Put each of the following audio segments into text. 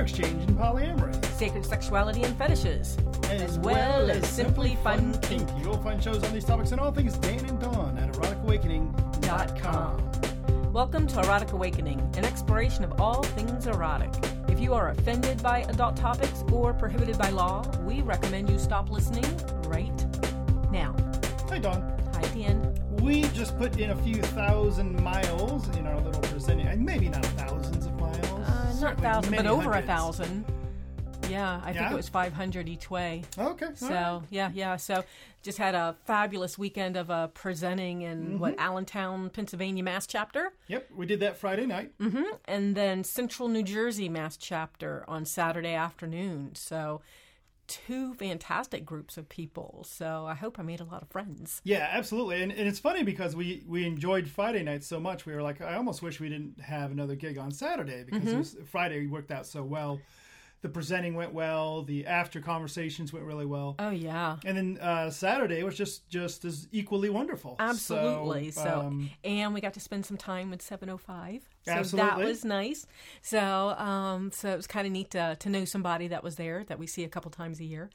Exchange and Polyamory, sacred sexuality and fetishes, as well as simply fun kink. You'll find shows on these topics and all things Dan and Dawn at eroticawakening.com. Welcome to Erotic Awakening, an exploration of all things erotic. If you are offended by adult topics or prohibited by law, we recommend you stop listening right now. Hi, Dawn. Hi, Dan. We just put in a few thousand miles in our little presenting, maybe not thousands not thousand, but over a thousand. Yeah, I think it was 500 each way. Okay. So right. yeah, yeah. So just had a fabulous weekend of uh, presenting in what Mm-hmm. Allentown, Pennsylvania, MAsT chapter, Yep, we did that Friday night. and then Central New Jersey MAsT chapter on Saturday afternoon. So two fantastic groups of people. So I hope I made a lot of friends. Yeah, absolutely. And, and it's funny because we, we enjoyed Friday night so much. We were like, I almost wish we didn't have another gig on Saturday because Mm-hmm. it was, Friday worked out so well. The presenting went well. The after conversations went really well. Oh yeah. And then uh, Saturday was just just as equally wonderful. Absolutely. So, um, and we got to spend some time with 705. So that was nice. So, um, so it was kind of neat to, to know somebody that was there that we see a couple times a year.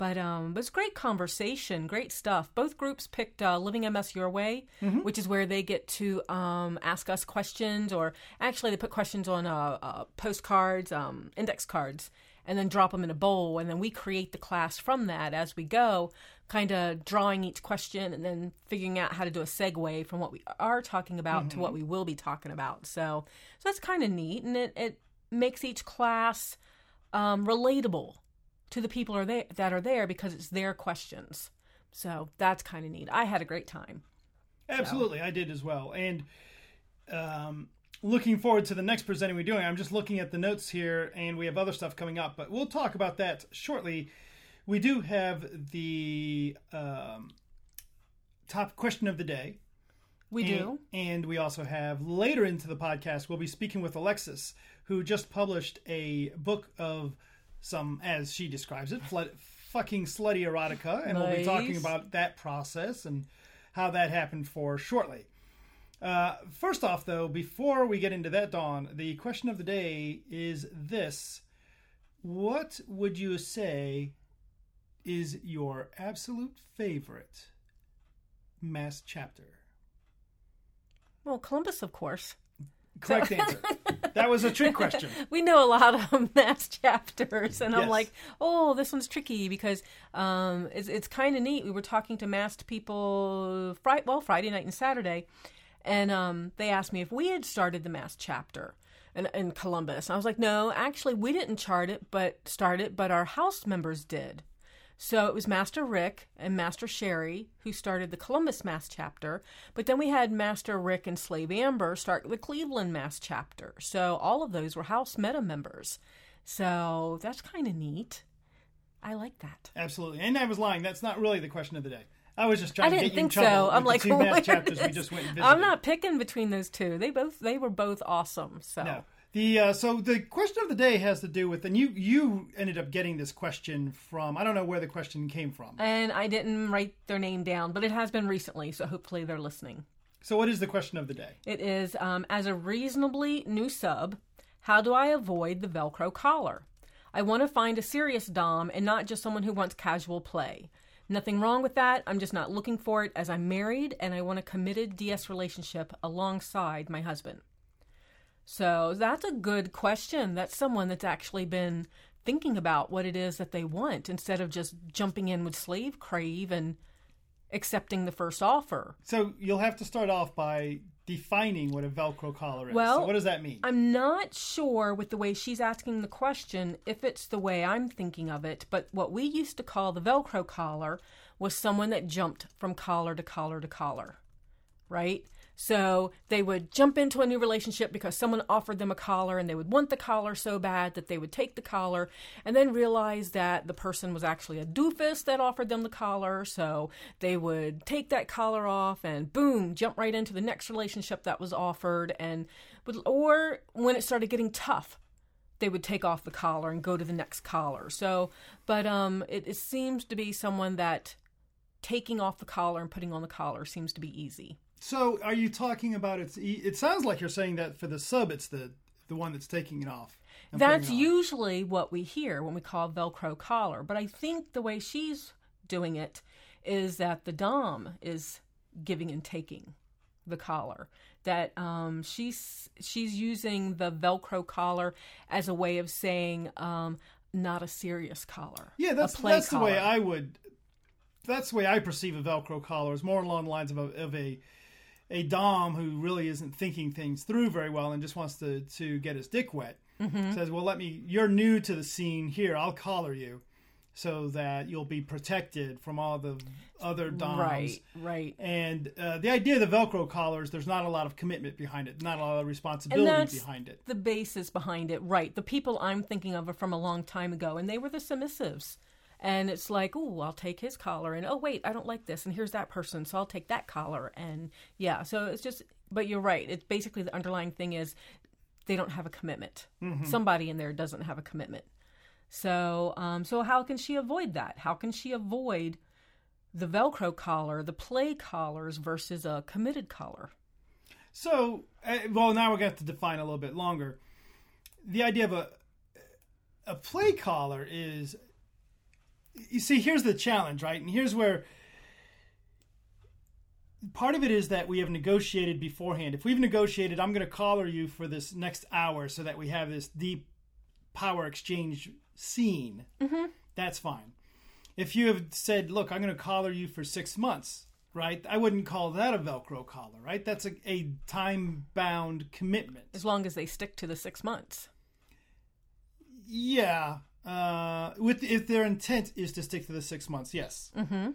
But um, it was great conversation, great stuff. Both groups picked uh, Living MS Your Way, Mm-hmm. which is where they get to um, ask us questions, or actually they put questions on uh, uh, postcards, um, index cards, and then drop them in a bowl, and then we create the class from that as we go, kind of drawing each question and then figuring out how to do a segue from what we are talking about to what we will be talking about. So, so that's kind of neat, and it, it makes each class um, relatable to the people are there, that are there because it's their questions. So that's kind of neat. I had a great time. Absolutely, I did as well. And um, looking forward to the next presenting we're doing. I'm just looking at the notes here, and we have other stuff coming up, but we'll talk about that shortly. We do have the um, top question of the day. We and, do. And we also have later into the podcast, we'll be speaking with Alexis, who just published a book of some, as she describes it, flood, fucking slutty erotica. And we'll be talking about that process and how that happened for shortly. Uh, first off, though, before we get into that, Dawn, the question of the day is this What would you say is your absolute favorite MAsT chapter? Well, Columbus, of course. Correct answer. That was a trick question. We know a lot of MAsT chapters, and I'm like, oh, this one's tricky because um, it's it's kind of neat. We were talking to masked people, Friday, well, Friday night and Saturday, and um, they asked me if we had started the MAsT chapter in, in Columbus. And I was like, no, actually, we didn't chart it, but start it, but our house members did. So it was Master Rick and Master Sherry who started the Columbus MAsT chapter, but then we had Master Rick and Slave Amber start the Cleveland MAsT chapter. So all of those were house meta members. So that's kind of neat. I like that. Absolutely. And I was lying. That's not really the question of the day. I was just trying I to didn't get you in think so. I'm like, two MAsT chapters we just went and visited. I'm not picking between those two. They both they were both awesome. So No. The uh, so the question of the day has to do with, and you you ended up getting this question from. I don't know where the question came from. and I didn't write their name down, but it has been recently, so hopefully they're listening. So what is the question of the day? It is um, as a reasonably new sub, how do I avoid the Velcro collar? I want to find a serious Dom and not just someone who wants casual play. Nothing wrong with that. I'm just not looking for it as I'm married and I want a committed DS relationship alongside my husband. So that's a good question. That's someone that's actually been thinking about what it is that they want instead of just jumping in with slave crave and accepting the first offer. So you'll have to start off by defining what a Velcro collar is. Well, so what does that mean? I'm not sure with the way she's asking the question if it's the way I'm thinking of it, but what we used to call the Velcro collar was someone that jumped from collar to collar to collar, right? So they would jump into a new relationship because someone offered them a collar and they would want the collar so bad that they would take the collar and then realize that the person was actually a doofus that offered them the collar. So they would take that collar off and boom, jump right into the next relationship that was offered. And, but- or when it started getting tough, they would take off the collar and go to the next collar. So, but um, it, it seems to be someone that taking off the collar and putting on the collar seems to be easy. So, are you talking about it's? e- It sounds like you're saying that for the sub, it's the the one that's taking it off. That's it usually what we hear when we call Velcro collar. But I think the way she's doing it is that the Dom is giving and taking the collar. That um, she's she's using the Velcro collar as a way of saying um, not a serious collar. Yeah, that's that's the way. I would. That's the way I perceive a Velcro collar. Is more along the lines of a, of a a dom who really isn't thinking things through very well and just wants to to get his dick wet. Mm-hmm. Says, "Well, let me. You're new to the scene. Here, I'll collar you, so that you'll be protected from all the other doms." Right, right. And uh, the idea of the Velcro collars, there's not a lot of commitment behind it, not a lot of responsibility behind it. the basis behind it, right? The people I'm thinking of are from a long time ago, and they were the submissives. And it's like, oh, I'll take his collar, and oh, wait, I don't like this, and here's that person, so I'll take that collar, and yeah. So it's just, but you're right. It's basically the underlying thing is they don't have a commitment. Somebody in there doesn't have a commitment. So, um, so how can she avoid that? How can she avoid the Velcro collar, the play collars versus a committed collar? So, uh, well, now we're going to have to define a little bit longer. The idea of a a play collar is, you see, here's the challenge, right? And here's where part of it is that we have negotiated beforehand. If we've negotiated, I'm going to collar you for this next hour so that we have this deep power exchange scene. Mm-hmm. That's fine. If you have said, "Look, I'm going to collar you for six months," right? I wouldn't call that a Velcro collar, right? That's a, a time-bound commitment. As long as they stick to the six months. Yeah. Uh, with if their intent is to stick to the six months, yes. Mm-hmm.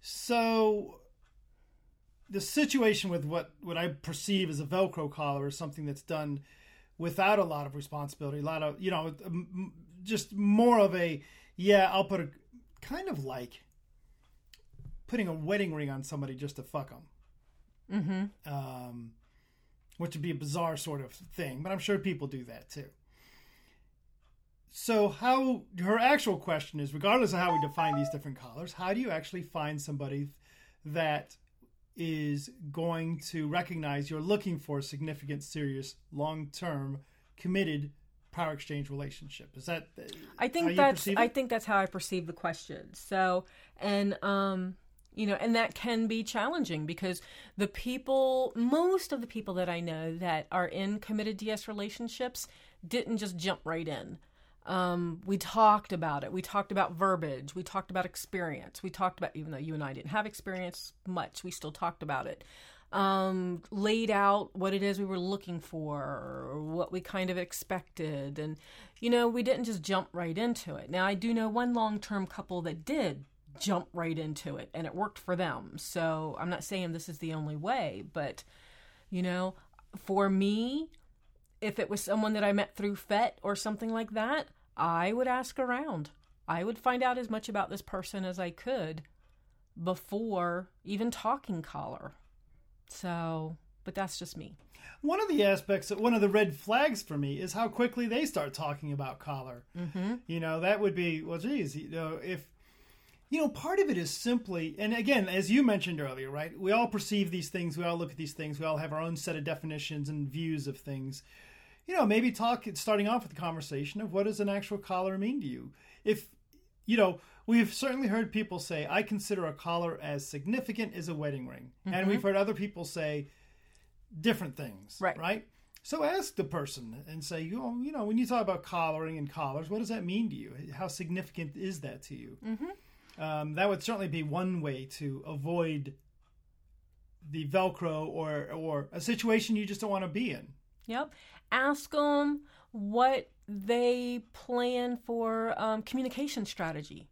So the situation with what what I perceive as a Velcro collar is something that's done without a lot of responsibility, a lot of you know, m- m- just more of a yeah. I'll put a kind of like putting a wedding ring on somebody just to fuck them. Mm-hmm. um, which would be a bizarre sort of thing, but I'm sure people do that too. So, how her actual question is regardless of how we define these different collars, how do you actually find somebody that is going to recognize you're looking for a significant, serious, long term, committed power exchange relationship? Is that I how think that's I think that's how I perceive the question. So and um you know, and that can be challenging because the people, most of the people that I know that are in committed DS relationships didn't just jump right in. Um, we talked about it. We talked about verbiage. We talked about experience. We talked about, even though you and I didn't have experience much, we still talked about it. Um, laid out what it is we were looking for, what we kind of expected. And, you know, we didn't just jump right into it. Now, I do know one long term couple that did jump right into it and it worked for them. So I'm not saying this is the only way, but, you know, for me, if it was someone that I met through FET or something like that, I would ask around. I would find out as much about this person as I could before even talking collar. So, but that's just me. One of the aspects, one of the red flags for me is how quickly they start talking about collar. Mm-hmm. You know, that would be well, geez, you know, if you know, part of it is simply, and again, as you mentioned earlier, right? We all perceive these things, we all look at these things, we all have our own set of definitions and views of things. You know, maybe talk starting off with the conversation of what does an actual collar mean to you? If you know, we've certainly heard people say, I consider a collar as significant as a wedding ring. And we've heard other people say different things. Right. Right. So ask the person and say, you know, you know, when you talk about collaring and collars, what does that mean to you? How significant is that to you? Mm-hmm. Um, that would certainly be one way to avoid the Velcro or or a situation you just don't want to be in. Yep. Ask them what they plan for um, communication strategy.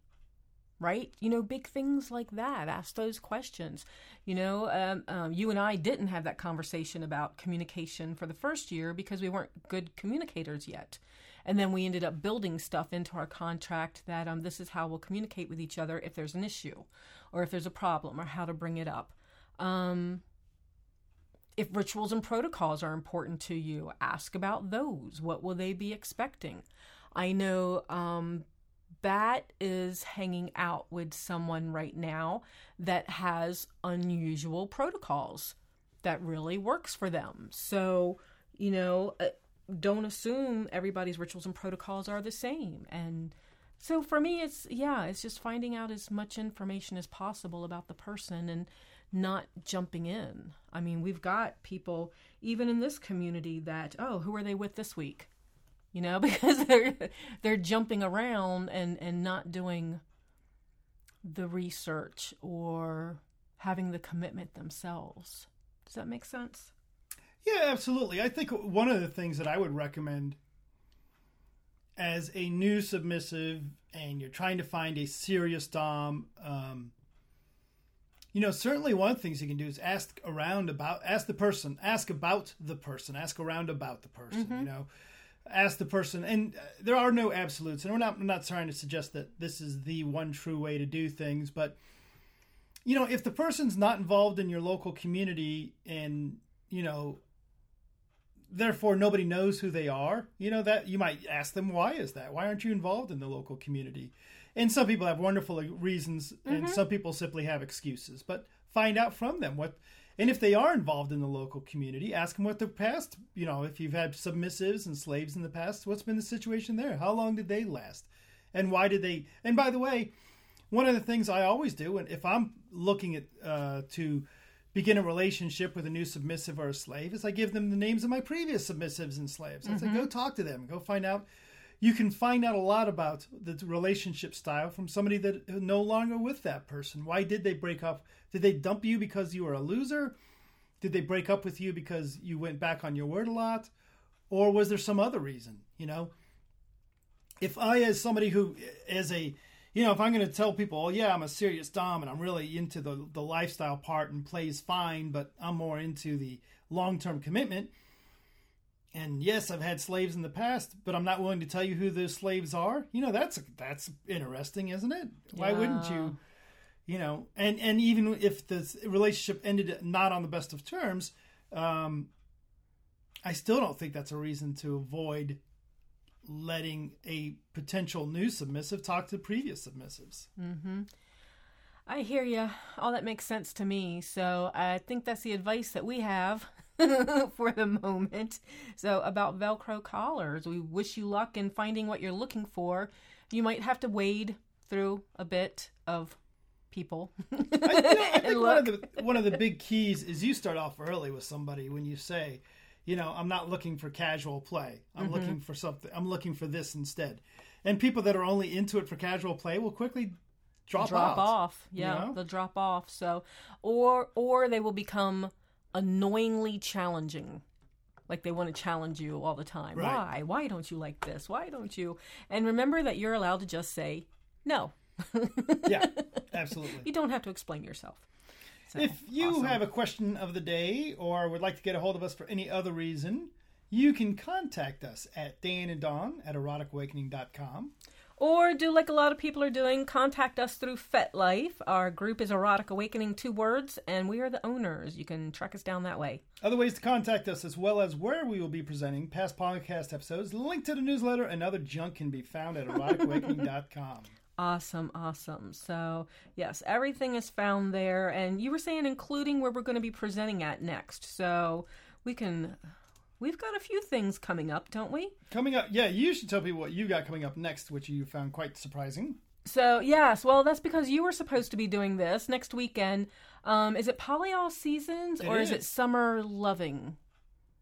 Right? You know, big things like that. Ask those questions. You know, um, um, you and I didn't have that conversation about communication for the first year because we weren't good communicators yet. And then we ended up building stuff into our contract that um, this is how we'll communicate with each other if there's an issue or if there's a problem or how to bring it up. Um, if rituals and protocols are important to you, ask about those. What will they be expecting? I know um, Bat is hanging out with someone right now that has unusual protocols that really works for them. So, you know, uh, don't assume everybody's rituals and protocols are the same. And so for me, it's, yeah, it's just finding out as much information as possible about the person and not jumping in. I mean, we've got people, even in this community, that, oh, who are they with this week? You know, because they're they're jumping around and and not doing the research or having the commitment themselves. Does that make sense? Yeah, absolutely. I think one of the things that I would recommend as a new submissive and you're trying to find a serious dom um, you know certainly one of the things you can do is ask around about ask the person ask about the person ask around about the person mm-hmm. you know. Ask the person and uh, there are no absolutes and we're not I'm not trying to suggest that this is the one true way to do things but you know if the person's not involved in your local community and you know therefore nobody knows who they are you know that you might ask them why is that? Why aren't you involved in the local community and some people have wonderful reasons mm-hmm. and some people simply have excuses but find out from them what and if they are involved in the local community, ask them what their past, you know, if you've had submissives and slaves in the past, what's been the situation there? How long did they last? And why did they? And by the way, one of the things I always do, and if I'm looking at uh, to begin a relationship with a new submissive or a slave, is I give them the names of my previous submissives and slaves. I mm-hmm. say, go talk to them, go find out. You can find out a lot about the relationship style from somebody that no longer with that person. Why did they break up? Did they dump you because you were a loser? Did they break up with you because you went back on your word a lot? Or was there some other reason? You know, if I, as somebody who, as a, you know, if I'm going to tell people, oh, yeah, I'm a serious Dom and I'm really into the, the lifestyle part and plays fine, but I'm more into the long term commitment. And yes, I've had slaves in the past, but I'm not willing to tell you who those slaves are. You know, that's that's interesting, isn't it? Why wouldn't you? you know, and and even if the relationship ended not on the best of terms, um, I still don't think that's a reason to avoid letting a potential new submissive talk to previous submissives. Mm-hmm. I hear you. All that makes sense to me. So I think that's the advice that we have for the moment. So about Velcro collars, we wish you luck in finding what you're looking for. You might have to wade through a bit of people. I, you know, I think one of the one of the big keys is you start off early with somebody when you say, you know, I'm not looking for casual play. I'm mm-hmm. looking for something. I'm looking for this instead. And people that are only into it for casual play will quickly drop, drop off. Yeah, you know? they'll drop off. So, or or they will become annoyingly challenging. Like they want to challenge you all the time. Right. Why? Why don't you like this? Why don't you? And remember that you're allowed to just say no yeah, absolutely. You don't have to explain yourself. So, if you awesome. have a question of the day or would like to get a hold of us for any other reason, you can contact us at Dan and Dawn at eroticawakening.com. Or do like a lot of people are doing, contact us through FetLife. Our group is Erotic Awakening, two words, and we are the owners. You can track us down that way. Other ways to contact us, as well as where we will be presenting past podcast episodes, link to the newsletter, and other junk can be found at eroticawakening.com. Awesome, awesome. So, yes, everything is found there. And you were saying, including where we're going to be presenting at next. So, we can. We've got a few things coming up, don't we? Coming up, yeah. You should tell people what you got coming up next, which you found quite surprising. So yes, well, that's because you were supposed to be doing this next weekend. Um, is it Polyall Seasons or is. is it Summer Loving?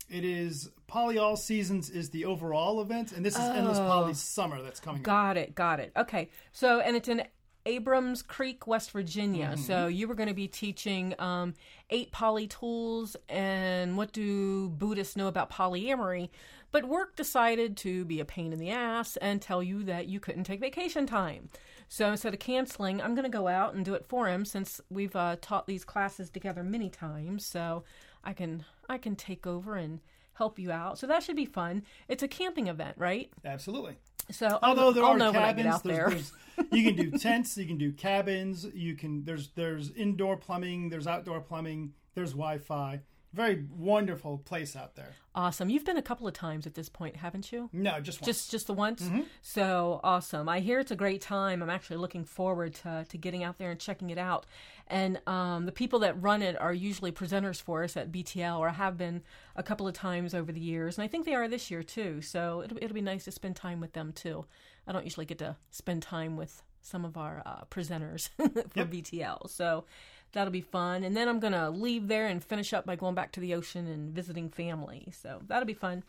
It is Polyall Seasons is the overall event, and this is oh, Endless Poly Summer that's coming. Up. Got up. it, got it. Okay, so and it's in Abrams Creek, West Virginia. Mm-hmm. So you were going to be teaching um, eight poly tools and what do Buddhists know about polyamory. But work decided to be a pain in the ass and tell you that you couldn't take vacation time. So instead of canceling, I'm going to go out and do it for him since we've uh, taught these classes together many times. So I can I can take over and help you out. So that should be fun. It's a camping event, right? Absolutely. So although there I'll are cabins, there's, there's, you can do tents, you can do cabins, you can there's there's indoor plumbing, there's outdoor plumbing, there's Wi-Fi. Very wonderful place out there. Awesome. You've been a couple of times at this point, haven't you? No, just once. Just just the once. Mm-hmm. So awesome. I hear it's a great time. I'm actually looking forward to, to getting out there and checking it out. And um, the people that run it are usually presenters for us at BTL, or have been a couple of times over the years, and I think they are this year too. So it'll it'll be nice to spend time with them too. I don't usually get to spend time with some of our uh, presenters for BTL. So that'll be fun. And then I'm going to leave there and finish up by going back to the ocean and visiting family. So that'll be fun.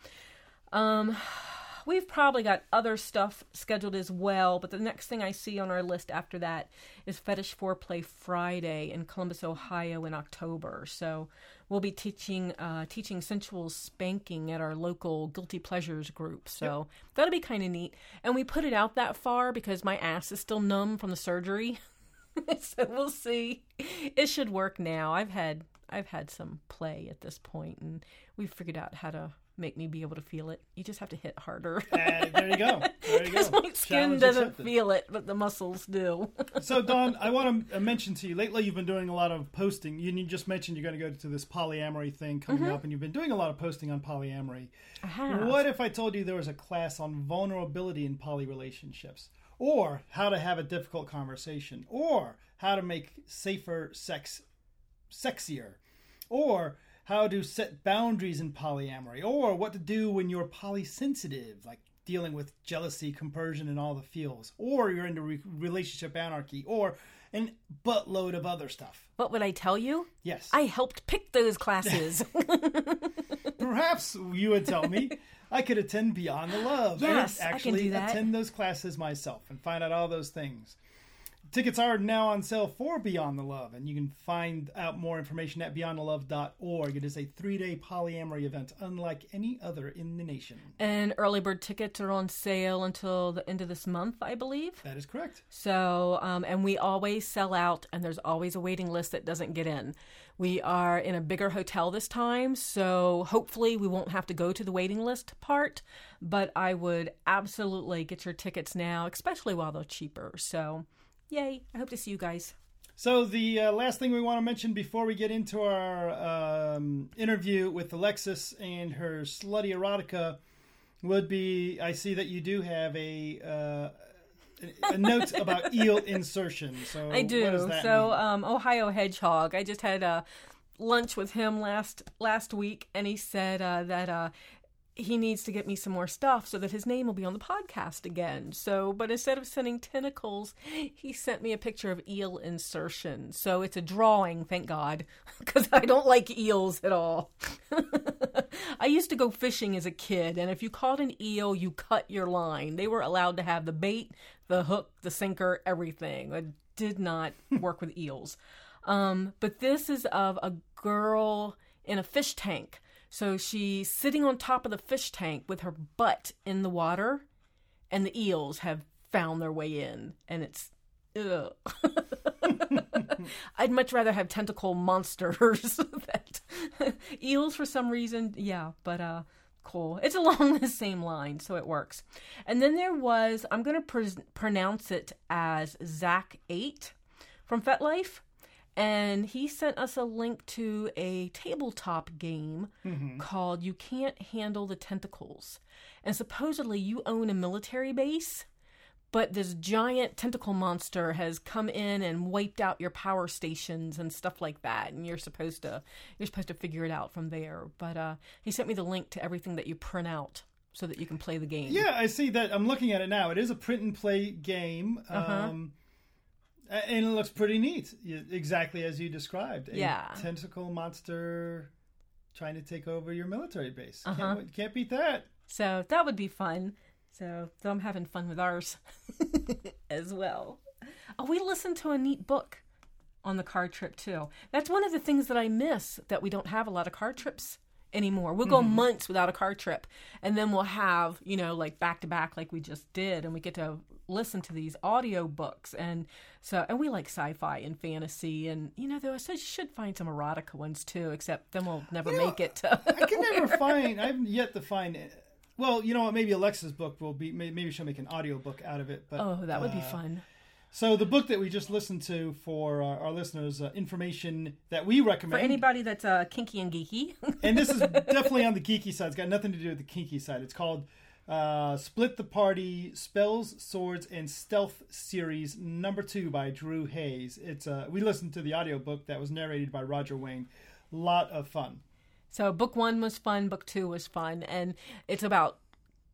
Um, we've probably got other stuff scheduled as well, but the next thing I see on our list after that is Fetish Foreplay Friday in Columbus, Ohio in October. So we'll be teaching uh, teaching sensual spanking at our local Guilty Pleasures group. So that'll be kind of neat. And we put it out that far because my ass is still numb from the surgery. so we'll see. It should work now. I've had I've had some play at this point, and we've figured out how to make me be able to feel it. You just have to hit harder. Uh, there you go. There you Because go. my skin Challenge doesn't accepted. feel it, but the muscles do. So, Dawn, I want to mention to you. Lately, you've been doing a lot of posting. You, you just mentioned you're going to go to this polyamory thing coming Mm-hmm. up, and you've been doing a lot of posting on polyamory. I have. What if I told you there was a class on vulnerability in poly relationships, or how to have a difficult conversation, or how to make safer sex sexier, or how to set boundaries in polyamory, or what to do when you're polysensitive, like dealing with jealousy, compersion, and all the feels, or you're into re- relationship anarchy, or an buttload of other stuff. What would I tell you? Yes. I helped pick those classes. Perhaps you would tell me I could attend Beyond the Love. Yes, I and can actually do that. attend those classes myself and find out all those things. Tickets are now on sale for Beyond the Love, and you can find out more information at beyondthelove.org. It is a three day polyamory event unlike any other in the nation. and early bird tickets are on sale until the end of this month, I believe. That is correct. So, um, and we always sell out, and there's always a waiting list that doesn't get in. We are in a bigger hotel this time, so hopefully we won't have to go to the waiting list part. But I would absolutely get your tickets now, especially while they're cheaper. So, yay! I hope to see you guys. So the uh, last thing we want to mention before we get into our um, interview with Alexis and her slutty erotica would be I see that you do have a uh, a note about eel insertion. So I do. What does that so, mean? um, Ohio Hedgehog. I just had a lunch with him last last week, and he said uh, that uh, he needs to get me some more stuff so that his name will be on the podcast again. So, but instead of sending tentacles, he sent me a picture of eel insertion. So it's a drawing, thank God, because I don't like eels at all. I used to go fishing as a kid, and if you caught an eel, you cut your line. They were allowed to have the bait, the hook, the sinker, everything. I did not work with eels. Um, but this is of a girl in a fish tank. So she's sitting on top of the fish tank with her butt in the water, and the eels have found their way in, and it's. Ugh. I'd much rather have tentacle monsters. that eels for some reason, yeah, but uh, cool. It's along the same line, so it works. And then there was I'm gonna pr- pronounce it as Zach Eight from FetLife, and he sent us a link to a tabletop game called "You Can't Handle the Tentacles," and supposedly you own a military base but this giant tentacle monster has come in and wiped out your power stations and stuff like that and you're supposed to you're supposed to figure it out from there but uh he sent me the link to everything that you print out so that you can play the game yeah, I see that. I'm looking at it now. It is a print and play game. Uh-huh. Um, and it looks pretty neat, exactly as you described. A Yeah. tentacle monster trying to take over your military base. Uh-huh. Can't, can't beat that. so that would be fun so, so i'm having fun with ours as well oh we listened to a neat book on the car trip too that's one of the things that i miss that we don't have a lot of car trips anymore we'll go months without a car trip and then we'll have you know like back to back like we just did and we get to listen to these audio books and so and we like sci-fi and fantasy and you know though i said you should find some erotica ones too except then we'll never You know, make it to I can never find. I haven't yet to find. it. Well, you know what? Maybe Alexa's book will be. Maybe she'll make an audio book out of it. But oh that would be uh, fun So the book that we just listened to for our, our listeners, uh, information that we recommend For anybody that's uh, kinky and geeky, and this is definitely on the geeky side. It's got nothing to do with the kinky side. It's called uh, "Split the Party: Spells, Swords, and Stealth" series number two by Drew Hayes. It's uh, we listened to the audiobook that was narrated by Roger Wayne. Lot of fun. So book one was fun, book two was fun, and it's about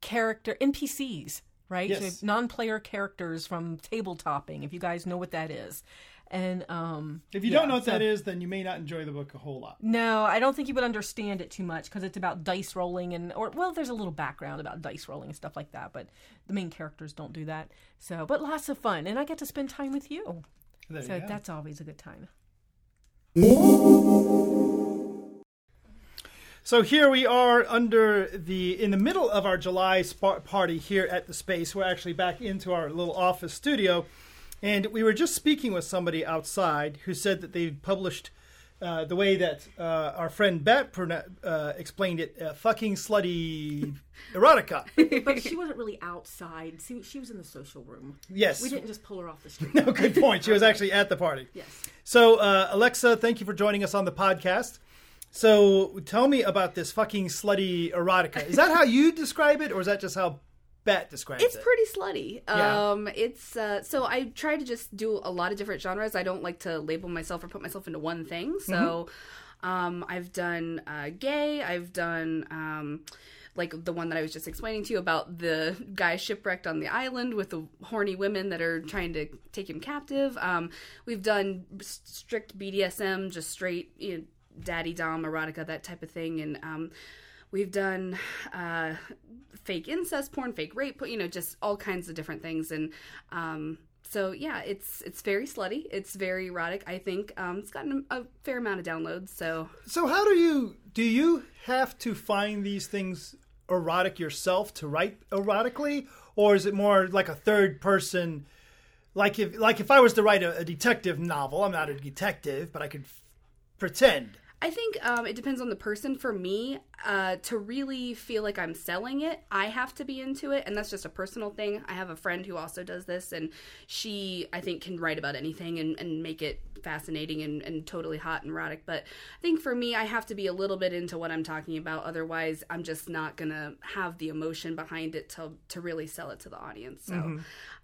character NPCs, right? Yes. So non-player characters from tabletopping. If you guys know what that is, and um, If you yeah, don't know what so- that is, then you may not enjoy the book a whole lot. No, I don't think you would understand it too much because it's about dice rolling and or well, there's a little background about dice rolling and stuff like that, but the main characters don't do that. So, but lots of fun, and I get to spend time with you, There so you that's always a good time. So here we are under the in the middle of our July spa- party here at the space. We're actually back into our little office studio, and we were just speaking with somebody outside who said that they published uh, the way that uh, our friend Bat uh, explained it, uh, "fucking slutty erotica." But she wasn't really outside. She, she was in the social room. Yes, We didn't just pull her off the street. no, good point. She was actually at the party. yes. So, uh, Alexa, thank you for joining us on the podcast. So, tell me about this fucking slutty erotica. Is that how you describe it, or is that just how Bat describes It's it? pretty slutty. Yeah. Um, it's uh, so I try to just do a lot of different genres. I don't like to label myself or put myself into one thing. So, um, I've done uh, gay. I've done um, like the one that I was just explaining to you about the guy shipwrecked on the island with the horny women that are trying to take him captive. Um, we've done strict BDSM, just straight you know, daddy dom erotica, that type of thing, and um, we've done uh, fake incest porn, fake rape, you know, just all kinds of different things, and um, so yeah, it's it's very slutty, it's very erotic. I think um, it's gotten a fair amount of downloads, so So, how do you do? You have to find these things erotic yourself to write erotically, or is it more like a third person? Like if like if I was to write a, a detective novel, I'm not a detective, but I could f- pretend. I think um, it depends on the person. For me, uh, to really feel like I'm selling it, I have to be into it, and that's just a personal thing. I have a friend who also does this, and she, I think, can write about anything and, and make it fascinating and, and totally hot and erotic. But I think for me, I have to be a little bit into what I'm talking about. Otherwise, I'm just not gonna have the emotion behind it to to really sell it to the audience. So.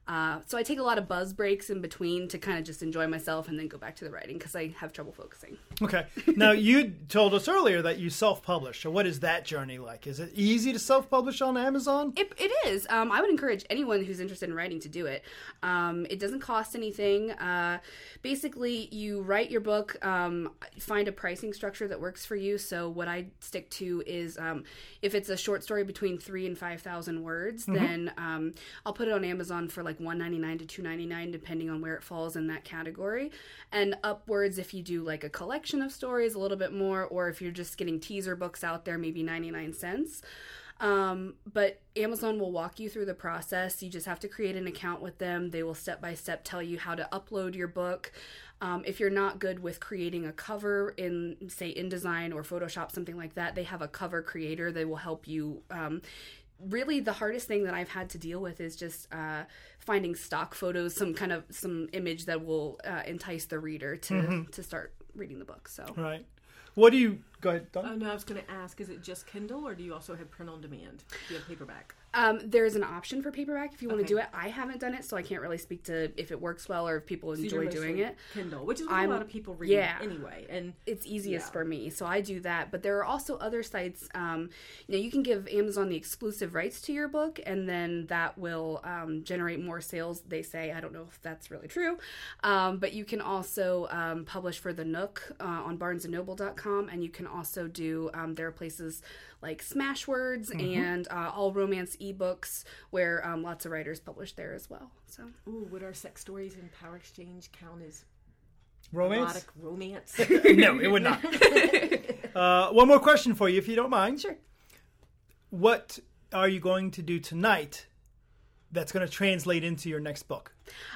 Uh, so I take a lot of buzz breaks in between to kind of just enjoy myself and then go back to the writing because I have trouble focusing. Okay. Now you told us earlier that you self-publish. So what is that journey like? Is it easy to self-publish on Amazon? It, it is. Um, I would encourage anyone who's interested in writing to do it. Um, it doesn't cost anything. Uh, basically, you write your book, um, find a pricing structure that works for you. So, what I stick to is um, if it's a short story between three and 5,000 words, then um, I'll put it on Amazon for like $1.99 to $2.99, depending on where it falls in that category. And upwards, if you do like a collection of stories, a little bit more, or if you're just getting teaser books out there, maybe 99 cents. Um, but Amazon will walk you through the process. You just have to create an account with them. They will step by step tell you how to upload your book. Um, if you're not good with creating a cover in, say, InDesign or Photoshop, something like that, they have a cover creator. They will help you. Um, really, the hardest thing that I've had to deal with is just uh, finding stock photos, some kind of some image that will uh, entice the reader to to start reading the book. So Right. What do you go ahead, Dawn? Oh no, I was going to ask: Is it just Kindle, or do you also have print on demand? Do you have paperback? Um, there's an option for paperback if you want Okay. to do it. I haven't done it, so I can't really speak to if it works well or if people So enjoy doing it. Kindle, which is what I'm- a lot of people read yeah. anyway. And It's easiest Yeah. for me, so I do that. But there are also other sites. Um, you know, you can give Amazon the exclusive rights to your book, and then that will um, generate more sales. They say I don't know if that's really true, um, but you can also um, publish for the Nook uh, on BarnesandNoble.com, and you can also do. Um, there are places like Smashwords and uh, All Romance ebooks where um, lots of writers publish there as well. So. ooh, would our sex stories and Power Exchange count as Romance? romance? no, it would not. uh, one more question for you, if you don't mind. Sure. What are you going to do tonight that's going to translate into your next book?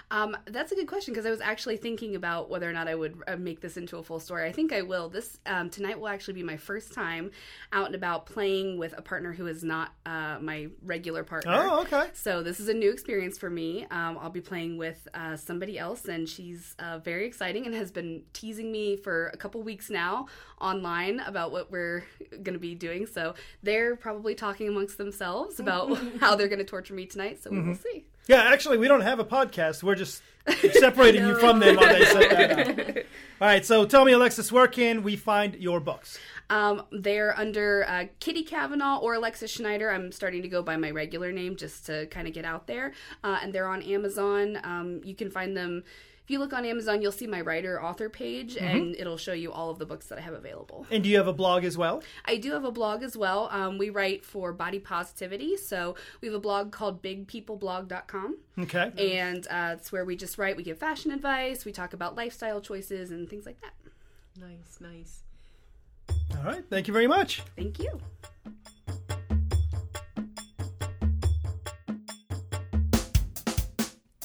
Um, that's a good question because I was actually thinking about whether or not I would uh, make this into a full story. I think I will. This um, tonight will actually be my first time out and about playing with a partner who is not uh, my regular partner. Oh, okay. So this is a new experience for me. Um, I'll be playing with uh, somebody else, and she's uh, very exciting and has been teasing me for a couple weeks now online about what we're going to be doing. So they're probably talking amongst themselves about how they're going to torture me tonight. So we will see. Yeah, actually, we don't have a podcast. We're just separating you from them while they set that up. All right, so tell me, Alexis, where can we find your books? Um, they're under uh, Kitty Kavanaugh or Alexis Schneider. I'm starting to go by my regular name just to kind of get out there. Uh, and they're on Amazon. Um, you can find them. If you look on Amazon, you'll see my writer author page, and it'll show you all of the books that I have available. And do you have a blog as well? I do have a blog as well. Um, we write for body positivity, so we have a blog called BigPeopleBlog.com, Okay. and uh, it's where we just write. We give fashion advice, we talk about lifestyle choices and things like that. Nice, nice. All right. Thank you very much. Thank you.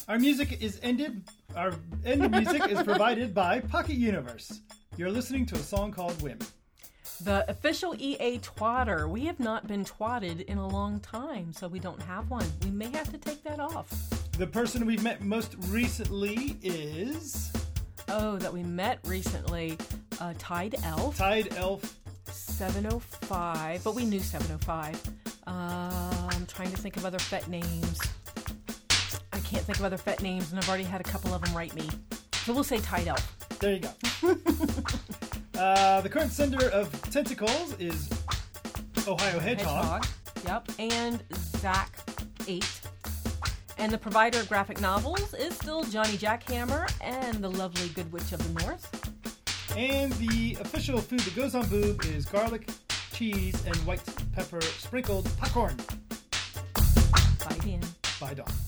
Our music is ended. Our end music is provided by Pocket Universe. You're listening to a song called Whim. The official EA twatter. We have not been twatted in a long time, so we don't have one. We may have to take that off. The person we've met most recently is Oh, that we met recently. Uh, Tide Elf, Tide Elf. 705, but we knew 705. Uh, I'm trying to think of other fet names. I can't think of other fet names, and I've already had a couple of them write me. So we'll say Tide Elf. There you go. uh, the current sender of tentacles is Ohio Hedgehog. Hedgehog. Yep. And Zach 8. And the provider of graphic novels is still Johnny Jackhammer and the lovely Good Witch of the North. And the official food that goes on boob is garlic, cheese, and white pepper sprinkled popcorn Bye, Dan. by Dawn.